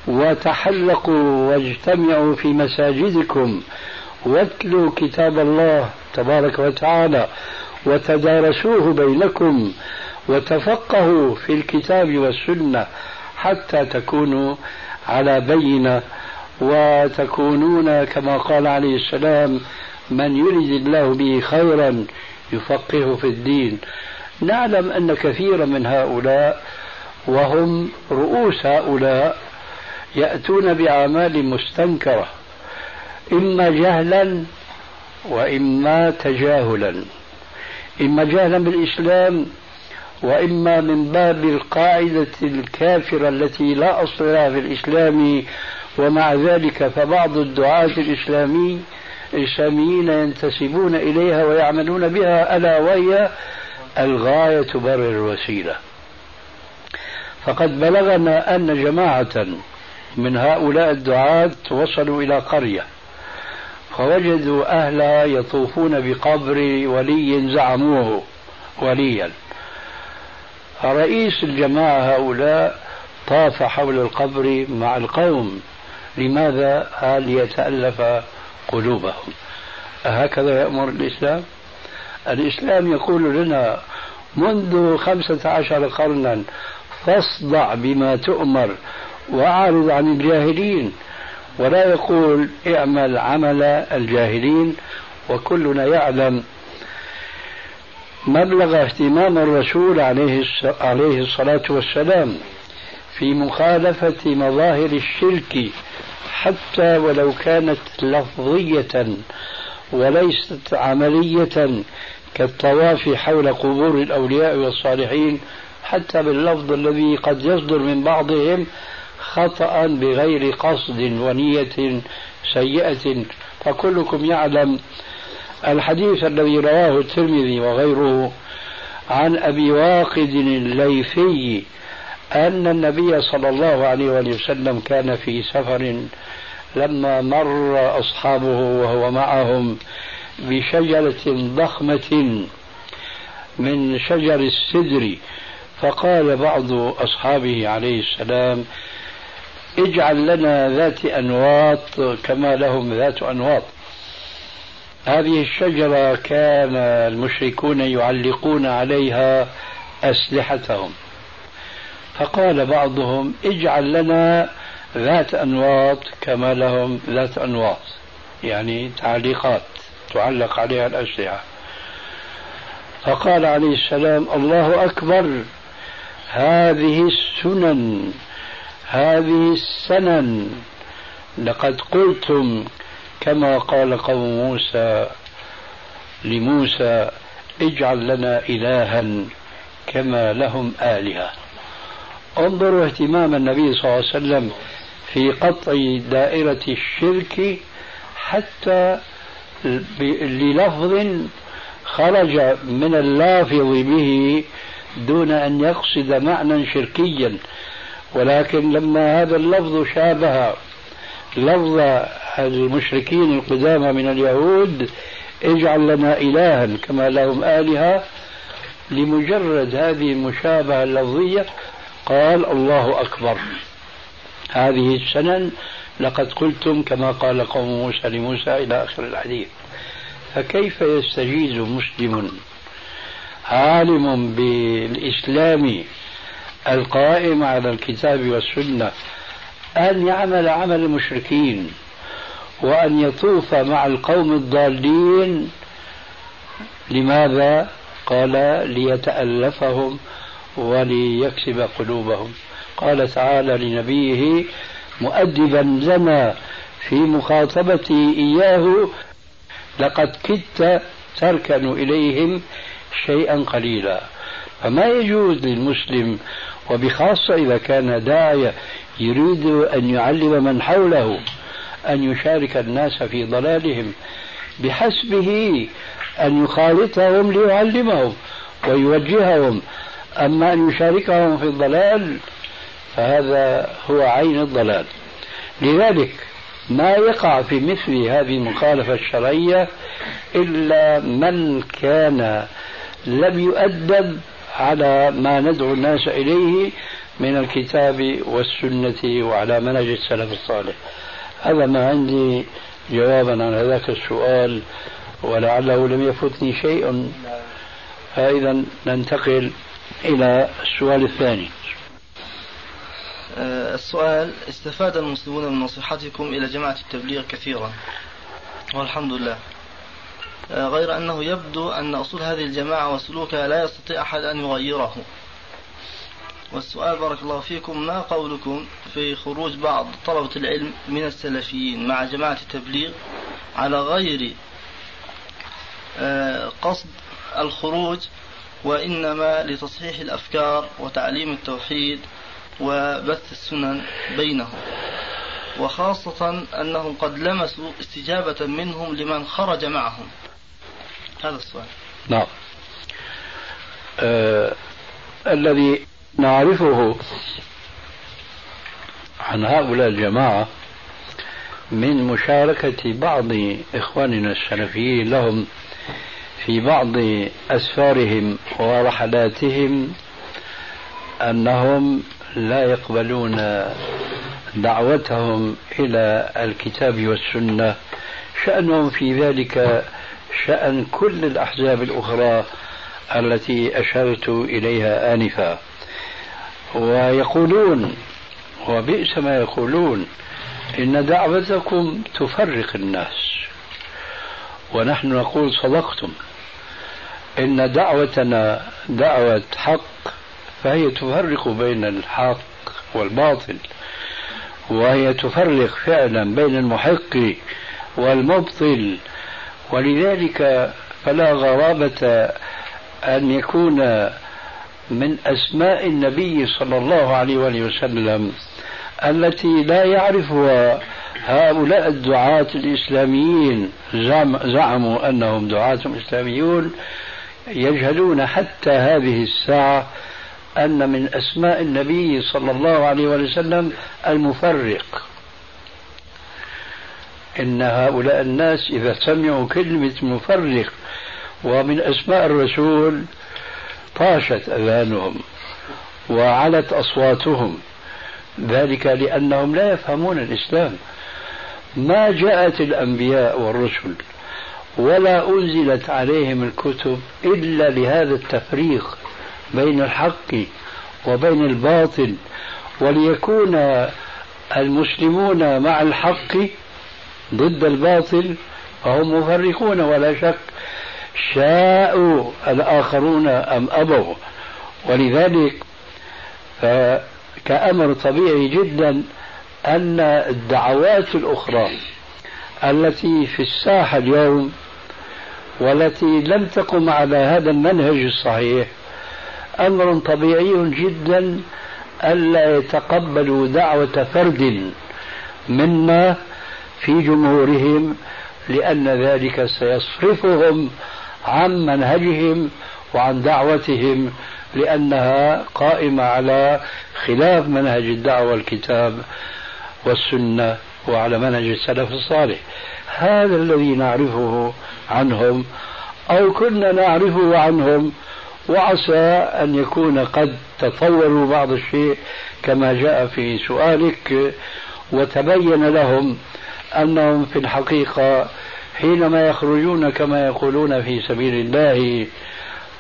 وتحلقوا واجتمعوا في مساجدكم واتلوا كتاب الله تبارك وتعالى وتدارسوه بينكم وتفقهوا في الكتاب والسنة حتى تكونوا على بينة وتكونون كما قال عليه السلام من يريد الله به خيرا يفقهه في الدين. نعلم أن كثيرا من هؤلاء وهم رؤوس هؤلاء يأتون بأعمال مستنكرة إما جهلا وإما تجاهلا. إما جهلا بالإسلام وإما من باب القاعدة الكافرة التي لا أصل لها في الإسلام ومع ذلك فبعض الدعاة الإسلامي الإسلاميين ينتسبون إليها ويعملون بها ألا وهي الغاية تبرر الوسيلة. فقد بلغنا أن جماعة من هؤلاء الدعاة وصلوا إلى قرية فوجدوا أهلها يطوفون بقبر ولي زعموه وليا. رئيس الجماعة هؤلاء طاف حول القبر مع القوم لماذا؟ قال ليتألف قلوبهم أهكذا يأمر الإسلام؟ الإسلام يقول لنا منذ خمسة عشر قرنا فاصدع بما تؤمر وأعرض عن الجاهلين ولا يقول اعمل عمل الجاهلين وكلنا يعلم مبلغ اهتمام الرسول عليه عليه الصلاة والسلام في مخالفة مظاهر الشرك حتى ولو كانت لفظية وليست عملية كالطواف حول قبور الأولياء والصالحين حتى باللفظ الذي قد يصدر من بعضهم خطأ بغير قصد ونية سيئة. فكلكم يعلم الحديث الذي رواه الترمذي وغيره عن أبي واقد الليثي أن النبي صلى الله عليه وسلم كان في سفر لما مر أصحابه وهو معهم بشجرة ضخمة من شجر السدر. فقال بعض أصحابه عليه السلام اجعل لنا ذات أنواط كما لهم ذات أنواط. هذه الشجرة كان المشركون يعلقون عليها أسلحتهم. فقال بعضهم اجعل لنا ذات أنواط كما لهم ذات أنواط يعني تعليقات تعلق عليها الأسلحة فقال عليه السلام الله أكبر هذه السنن هذه السنن لقد قلتم كما قال قوم موسى لموسى اجعل لنا إلها كما لهم آلهة. انظروا اهتمام النبي صلى الله عليه وسلم في قطع دائرة الشرك حتى للفظ خرج من اللافظ به دون أن يقصد معنى شركيا. ولكن لما هذا اللفظ شابه لفظ المشركين القدامى من اليهود اجعل لنا إلها كما لهم آلهة لمجرد هذه المشابهة اللفظية قال الله أكبر. هذه السنن لقد قلتم كما قال قوم موسى لموسى إلى آخر الحديث. فكيف يستجيز مسلم عالم بالإسلام القائم على الكتاب والسنة أن يعمل عمل المشركين وأن يطوف مع القوم الضالين؟ لماذا؟ قال ليتألفهم وليكسب قلوبهم. قال تعالى لنبيه مؤدبا لنا في مخاطبتي إياه لقد كدت تركن إليهم شيئا قليلا. فما يجوز للمسلم وبخاصة إذا كان داعية يريد أن يعلم من حوله أن يشارك الناس في ضلالهم بحسبه أن يخالطهم ليعلمهم ويوجههم أما أن يشاركهم في الضلال فهذا هو عين الضلال. لذلك ما يقع في مثل هذه المخالفة الشرعية إلا من كان لم يؤدب على ما ندعو الناس إليه من الكتاب والسنة وعلى منهج السلف الصالح. هذا ما عندي جوابا عن هذاك السؤال ولعله لم يفوتني شيء. فإذا ننتقل إلى السؤال الثاني. آه، السؤال استفاد المسلمون من نصيحتكم إلى جماعة التبليغ كثيرا؟ والحمد لله. آه، غير أنه يبدو أن أصول هذه الجماعة وسلوكها لا يستطيع أحد أن يغيره. والسؤال بارك الله فيكم ما قولكم في خروج بعض طلبة العلم من السلفيين مع جماعة التبليغ على غير آه، قصد الخروج وإنما لتصحيح الأفكار وتعليم التوحيد وبث السنن بينهم. وخاصة أنهم قد لمسوا استجابة منهم لمن خرج معهم. هذا السؤال. نعم. آه الذي نعرفه عن هؤلاء الجماعة من مشاركة بعض إخواننا السلفيين لهم في بعض أسفارهم ورحلاتهم أنهم لا يقبلون دعوتهم إلى الكتاب والسنة. شأنهم في ذلك شأن كل الأحزاب الأخرى التي أشرت إليها آنفا. ويقولون وبئس ما يقولون إن دعوتكم تفرق الناس. ونحن نقول صدقتم. إن دعوتنا دعوة حق فهي تفرق بين الحق والباطل وهي تفرق فعلا بين المحق والمبطل. ولذلك فلا غرابة أن يكون من أسماء النبي صلى الله عليه وسلم التي لا يعرفها هؤلاء الدعاة الإسلاميين. زعموا أنهم دعاة إسلاميون يجهلون حتى هذه الساعة أن من أسماء النبي صلى الله عليه وسلم المفرق. إن هؤلاء الناس إذا سمعوا كلمة مفرق ومن أسماء الرسول طاشت أذانهم وعلت أصواتهم. ذلك لأنهم لا يفهمون الإسلام. ما جاءت الأنبياء والرسل ولا أنزلت عليهم الكتب إلا لهذا التفريق بين الحق وبين الباطل وليكون المسلمون مع الحق ضد الباطل فهم مفرقون ولا شك شاءوا الآخرون أم أبوا. ولذلك كأمر طبيعي جدا أن الدعوات الأخرى التي في الساحة اليوم والتي لم تقم على هذا المنهج الصحيح. أمر طبيعي جدا ألا يتقبلوا دعوة فرد منا في جمهورهم لأن ذلك سيصرفهم عن منهجهم وعن دعوتهم لأنها قائمة على خلاف منهج الدعوة والكتاب والسنة وعلى منهج السلف الصالح. هذا الذي نعرفه عنهم أو كنا نعرفه عنهم وعسى أن يكون قد تطوروا بعض الشيء كما جاء في سؤالك وتبين لهم أنهم في الحقيقة حينما يخرجون كما يقولون في سبيل الله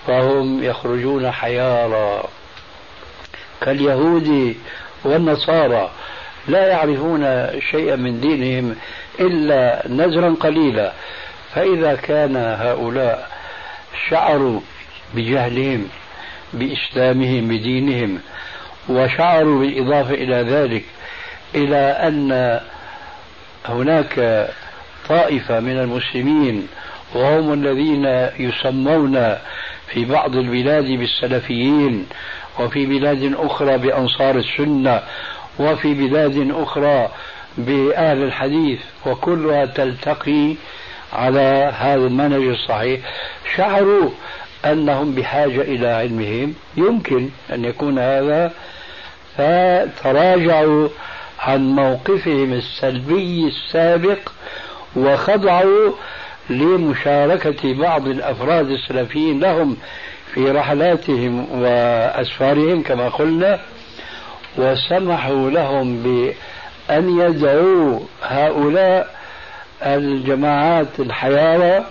فهم يخرجون حيارى كاليهود والنصارى لا يعرفون شيئا من دينهم إلا نزرا قليلا. فإذا كان هؤلاء شعروا بجهلهم بإسلامهم بدينهم وشعروا بالإضافة إلى ذلك إلى أن هناك طائفة من المسلمين وهم الذين يسمون في بعض البلاد بالسلفيين وفي بلاد أخرى بأنصار السنة وفي بلاد أخرى بأهل الحديث وكلها تلتقي على هذا المنهج الصحيح. شعروا أنهم بحاجة إلى علمهم. يمكن أن يكون هذا فتراجعوا عن موقفهم السلبي السابق وخضعوا لمشاركة بعض الأفراد السلفيين لهم في رحلاتهم وأسفارهم كما قلنا. وسمحوا لهم بأن يدعوا هؤلاء الجماعات الحيارى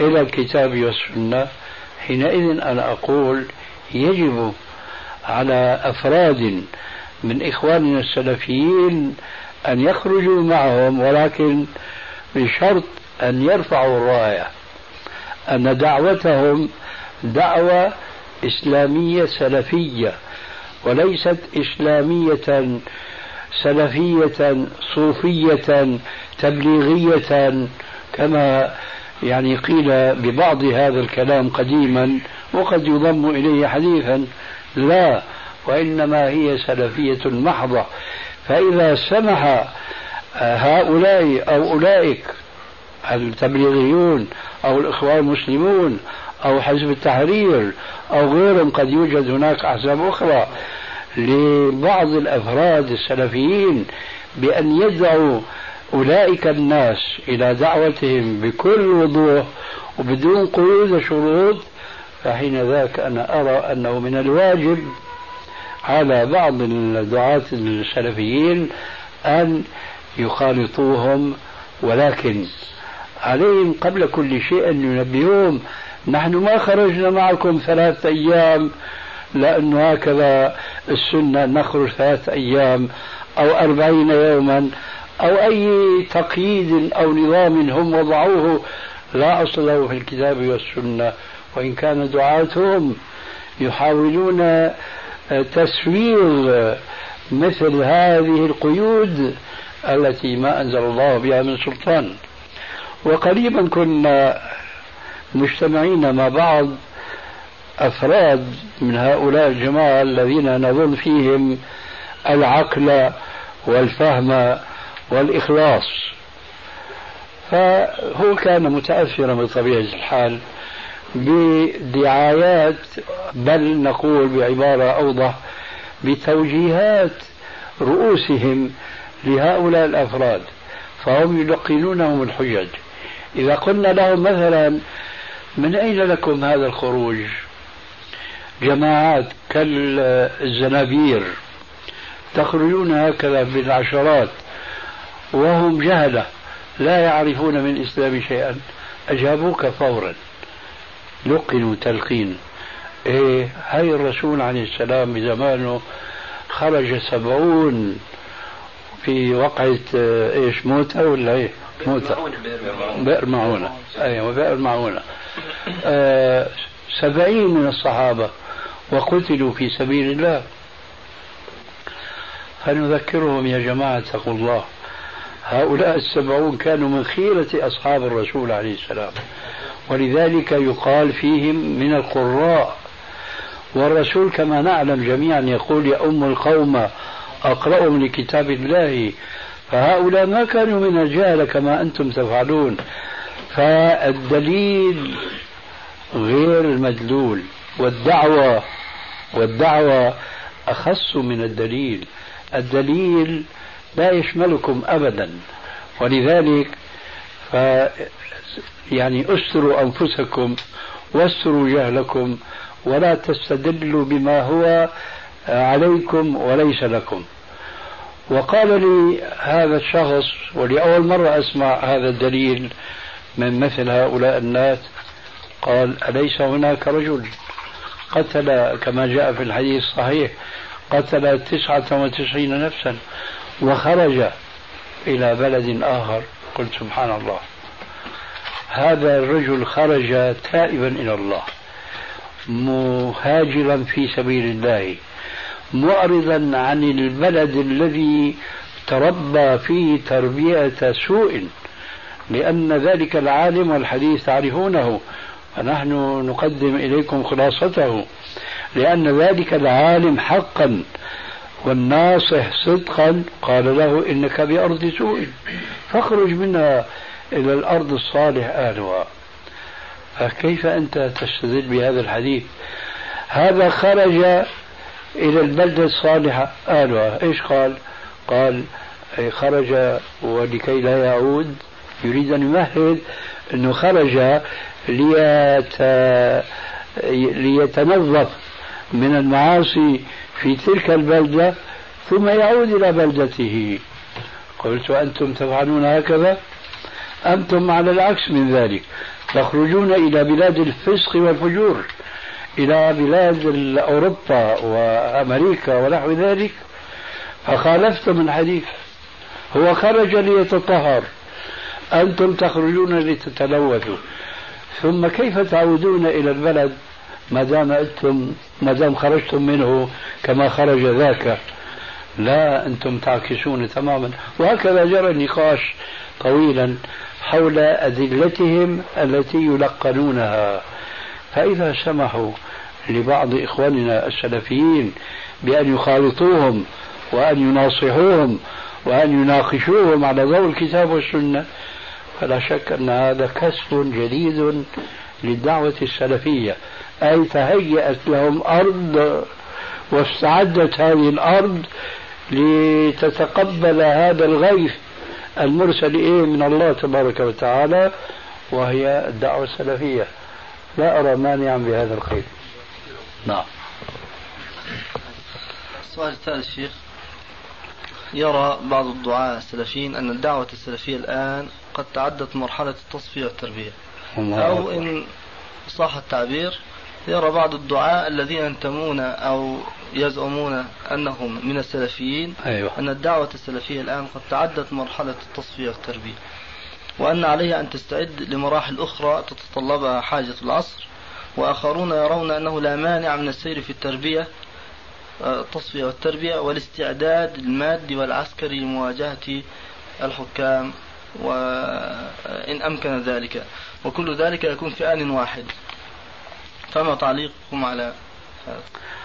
إلى الكتاب والسنة. حينئذ أنا أقول يجب على أفراد من إخواننا السلفيين أن يخرجوا معهم ولكن بشرط أن يرفعوا الراية أن دعوتهم دعوة إسلامية سلفية. وليست إسلامية سلفية صوفية تبليغية كما يعني قيل ببعض هذا الكلام قديما وقد يضم إليه حديثا لا وإنما هي سلفية محضة. فإذا سمح هؤلاء أو أولئك التبليغيون أو الإخوان المسلمون أو حزب التحرير أو غيرهم قد يوجد هناك أحزاب أخرى لبعض الأفراد السلفيين بأن يدعوا أولئك الناس إلى دعوتهم بكل وضوح وبدون قيود وشروط فحين ذاك أنا أرى أنه من الواجب على بعض الدعاة السلفيين أن يخالطوهم ولكن عليهم قبل كل شيء أن ينبهوهم نحن ما خرجنا معكم ثلاثة أيام لأنه هكذا السنة نخرج ثلاثة أيام أو أربعين يوما أو أي تقييد أو نظام هم وضعوه. لا أصل له في الكتاب والسنة وإن كان دعاتهم يحاولون تسويغ مثل هذه القيود التي ما أنزل الله بها من سلطان. وقريبا كنا مجتمعين مع بعض أفراد من هؤلاء الجماعة الذين نظن فيهم العقل والفهم والإخلاص. فهو كان متأثرا بطبيعة الحال بدعايات بل نقول بعبارة أوضح بتوجيهات رؤوسهم لهؤلاء الأفراد فهم يلقنونهم الحجج. إذا قلنا لهم مثلا من أين لكم هذا الخروج؟ جماعات كالزنابير تخرجون هكذا بالعشرات وهم جهلة لا يعرفون من الإسلام شيئا. أجابوك فورا. لقنوا تلقين. إيه هاي الرسول عليه السلام بزمانه خرج سبعون في وقعة إيش موتة ولا إيه؟ موتة. بئر معونة. أيوه بئر معونة. سبعين من الصحابة وقتلوا في سبيل الله. فنذكرهم يا جماعة اتقوا الله. هؤلاء السبعون كانوا من خيرة أصحاب الرسول عليه السلام. ولذلك يقال فيهم من القراء. والرسول كما نعلم جميعا يقول يا أم القوم أقرأهم لكتاب الله. فهؤلاء ما كانوا من الجهل كما أنتم تفعلون. فالدليل غير المدلول والدعوة والدعوة أخص من الدليل. الدليل لا يشملكم أبدا. ولذلك ف يعني أستروا أنفسكم واستروا جهلكم ولا تستدلوا بما هو عليكم وليس لكم. وقال لي هذا الشخص ولأول مرة أسمع هذا الدليل من مثل هؤلاء الناس قال أليس هناك رجل قتل كما جاء في الحديث الصحيح قتل تسعة وتسعين نفسا وخرج إلى بلد آخر. قلت سبحان الله. هذا الرجل خرج تائبا إلى الله مهاجرا في سبيل الله معرضا عن البلد الذي تربى فيه تربية سوء لأن ذلك العالم والحديث تعرفونه. ونحن نقدم إليكم خلاصته لأن ذلك العالم حقا والناصح صدقا. قال له إنك بأرض سوء فاخرج منها إلى الأرض الصالح أهلها. فكيف أنت تستدل بهذا الحديث؟ هذا خرج إلى البلدة الصالحة أهلها. إيش قال؟ قال خرج ولكي لا يعود يريد أن يمهد أنه خرج ليت... ليتنظف من المعاصي في تلك البلدة ثم يعود إلى بلدته. قلت أنتم تفعلون هكذا؟ أنتم على العكس من ذلك. تخرجون إلى بلاد الفسق والفجور إلى بلاد أوروبا وأمريكا ونحو ذلك. فخالفتم الحديث هو خرج ليتطهر. أنتم تخرجون لتتلوثوا. ثم كيف تعودون إلى البلد ما دام أنتم ما دام خرجتم منه كما خرج ذاك؟ لا أنتم تعكسون تماما. وهكذا جرى النقاش طويلا حول أدلتهم التي يلقنونها. فإذا سمحوا لبعض إخواننا السلفيين بأن يخالطوهم وأن يناصحوهم وأن يناقشوهم على ضوء الكتاب والسنة فلا شك أن هذا كسب جديد للدعوة السلفية. أي تهيأت لهم أرض واستعدت هذه الأرض لتتقبل هذا الغيث المرسل إيه من الله تبارك وتعالى وهي الدعوة السلفية. لا أرى مانعا بهذا الخير نعم. السؤال الثالث شيخ يرى بعض الدعاة السلفيين أن الدعوة السلفية الآن قد تعدت مرحلة التصفية والتربية. أو إن صح التعبير يرى بعض الدعاة الذين ينتمون أو يزعمون أنهم من السلفيين أيوة. أن الدعوة السلفية الآن قد تعدت مرحلة التصفية والتربية. وأن عليها أن تستعد لمراحل أخرى تتطلبها حاجة العصر. وآخرون يرون أنه لا مانع من السير في التربية التصفية والتربية والاستعداد المادي والعسكري لمواجهة الحكام وإن أمكن ذلك. وكل ذلك يكون في آن واحد. فما تعليقكم على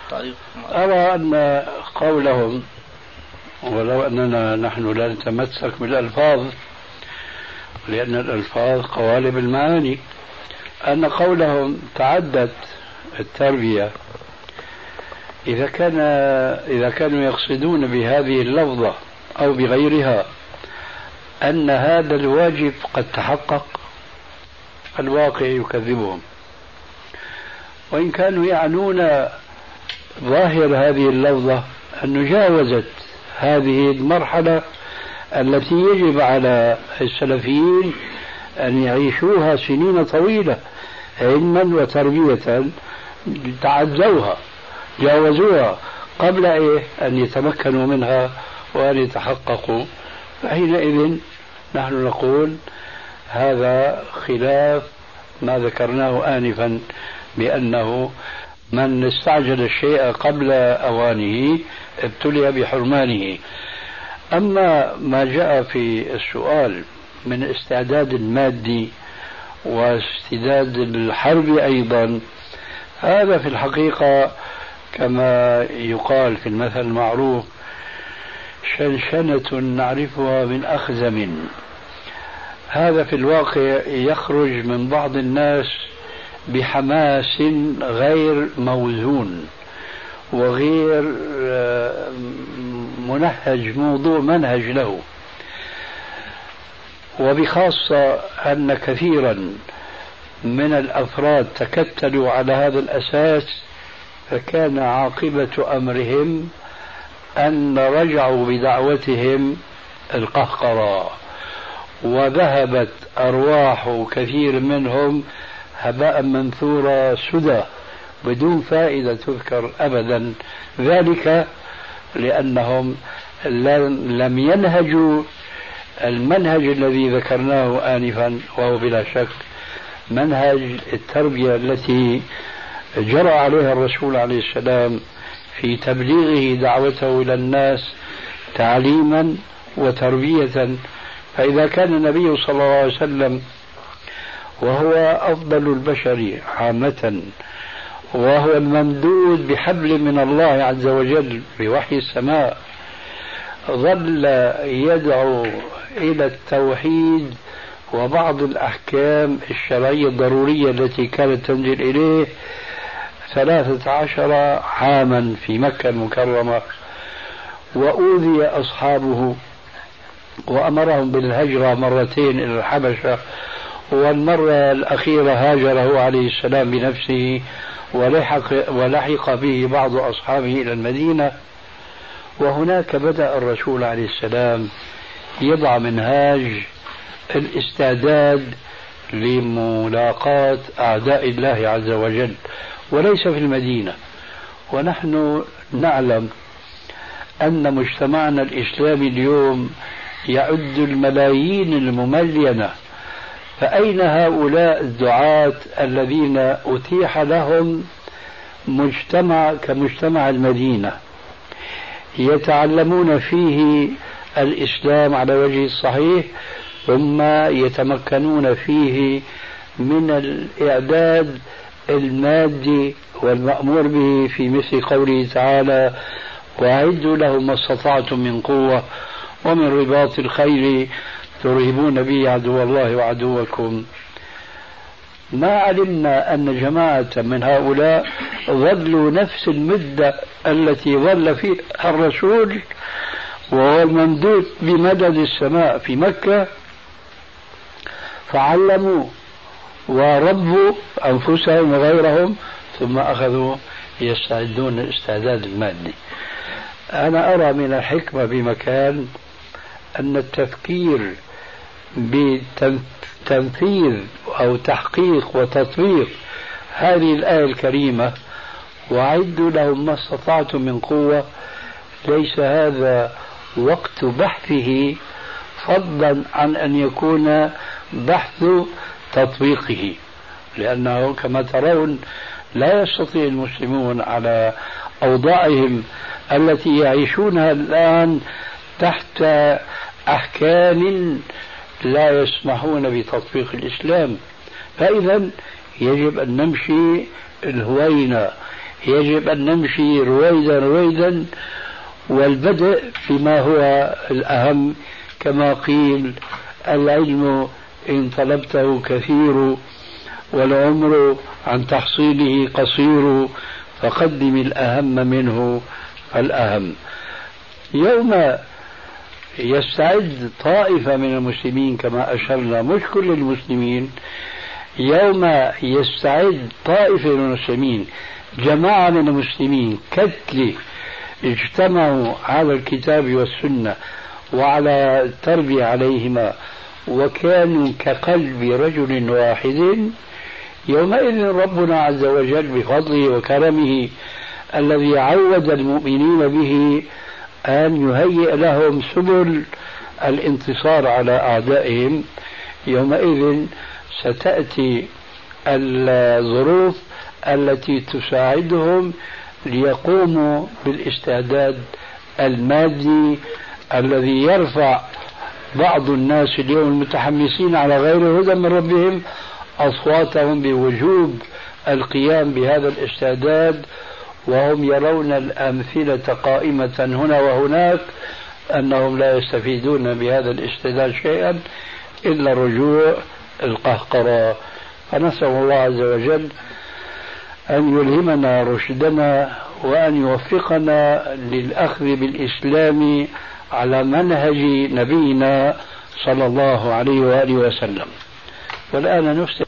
تعليقكم على أرى أن قولهم ولو أننا نحن لا نتمسك بالألفاظ لأن الألفاظ قوالب المعاني أن قولهم تعدت التربية إذا كان إذا كانوا يقصدون بهذه اللفظة أو بغيرها أن هذا الواجب قد تحقق الواقع يكذبهم. وإن كانوا يعنون ظاهر هذه اللفظة أن جاوزت هذه المرحلة التي يجب على السلفيين أن يعيشوها سنين طويلة علما وتربية تعدوها جاوزوها قبل إيه؟ أن يتمكنوا منها وأن يتحققوا. فحينئذ نحن نقول هذا خلاف ما ذكرناه آنفا بأنه من استعجل الشيء قبل أوانه ابتلي بحرمانه. أما ما جاء في السؤال من استعداد المادي واستعداد الحرب أيضا هذا في الحقيقة كما يقال في المثل المعروف شنشنة نعرفها من أخزم. هذا في الواقع يخرج من بعض الناس بحماس غير موزون وغير آه، منهج موضوع منهج له. وبخاصة أن كثيرا من الأفراد تكتلوا على هذا الأساس فكان عاقبة أمرهم أن رجعوا بدعوتهم القهقرة وذهبت أرواح كثير منهم هباء منثورا سدى بدون فائدة تذكر أبدا. ذلك لأنهم لم ينهجوا المنهج الذي ذكرناه آنفا وهو بلا شك منهج التربية التي جرى عليها الرسول عليه السلام في تبليغه دعوته إلى الناس تعليما وتربية. فإذا كان النبي صلى الله عليه وسلم وهو أفضل البشر عامة وهو الممدود بحبل من الله عز وجل بوحي السماء ظل يدعو إلى التوحيد وبعض الأحكام الشرعية الضرورية التي كانت تنزل إليه ثلاثة عشر عاما في مكة المكرمة وأوذي أصحابه وأمرهم بالهجرة مرتين إلى الحبشة والمرة الأخيرة هاجره عليه السلام بنفسه ولحق, ولحق به بعض أصحابه إلى المدينة. وهناك بدأ الرسول عليه السلام يضع منهاج الاستعداد لملاقاة أعداء الله عز وجل. وليس في المدينة. ونحن نعلم أن مجتمعنا الإسلامي اليوم يعد الملايين المملينة. فأين هؤلاء الدعاة الذين أتيح لهم مجتمع كمجتمع المدينة؟ يتعلمون فيه الإسلام على وجه الصحيح ثم يتمكنون فيه من الإعداد المادي والمأمور به في مثل قوله تعالى وأعدوا لهم ما استطعتم من قوة ومن رباط الخيل ترهبون به عدو الله وعدوكم. ما علمنا أن جماعة من هؤلاء ظلوا نفس المدة التي ظل فيها الرسول وهو الممدود بمدد السماء في مكة فعلموا وربوا أنفسهم وغيرهم ثم أخذوا يستعدون الاستعداد المادي. أنا أرى من الحكمة بمكان أن التفكير بتنفيذ أو تحقيق وتطبيق هذه الآية الكريمة وأعدوا لهم ما استطعتم من قوة. ليس هذا وقت بحثه فضلا عن أن يكون بحث تطبيقه لأنه كما ترون لا يستطيع المسلمون على أوضاعهم التي يعيشونها الآن تحت أحكام لا يسمحون بتطبيق الإسلام. فإذا يجب أن نمشي الهوينة يجب أن نمشي رويدا رويدا والبدء فيما هو الأهم كما قيل العلم إن طلبته كثير والعمر عن تحصيله قصير فقدم الأهم منه الأهم. يوم يستعد طائفة من المسلمين كما أشرنا مش كل المسلمين يوم يستعد طائفة من المسلمين جماعة من المسلمين كتلة اجتمعوا على الكتاب والسنة وعلى التربية عليهما. وكانوا كقلب رجل واحد يومئذ ربنا عز وجل بفضله وكرمه الذي عود المؤمنين به أن يهيئ لهم سبل الانتصار على أعدائهم. يومئذ ستأتي الظروف التي تساعدهم ليقوموا بالاستعداد المادي الذي يرفع بعض الناس اليوم المتحمسين على غير هدى من ربهم أصواتهم بوجوب القيام بهذا الاستعداد وهم يرون الأمثلة قائمة هنا وهناك أنهم لا يستفيدون بهذا الاستعداد شيئا إلا الرجوع القهقرة فنسأل الله عز وجل أن يلهمنا رشدنا وأن يوفقنا للأخذ بالإسلام على منهج نبينا صلى الله عليه وآله وسلم. والآن نفتح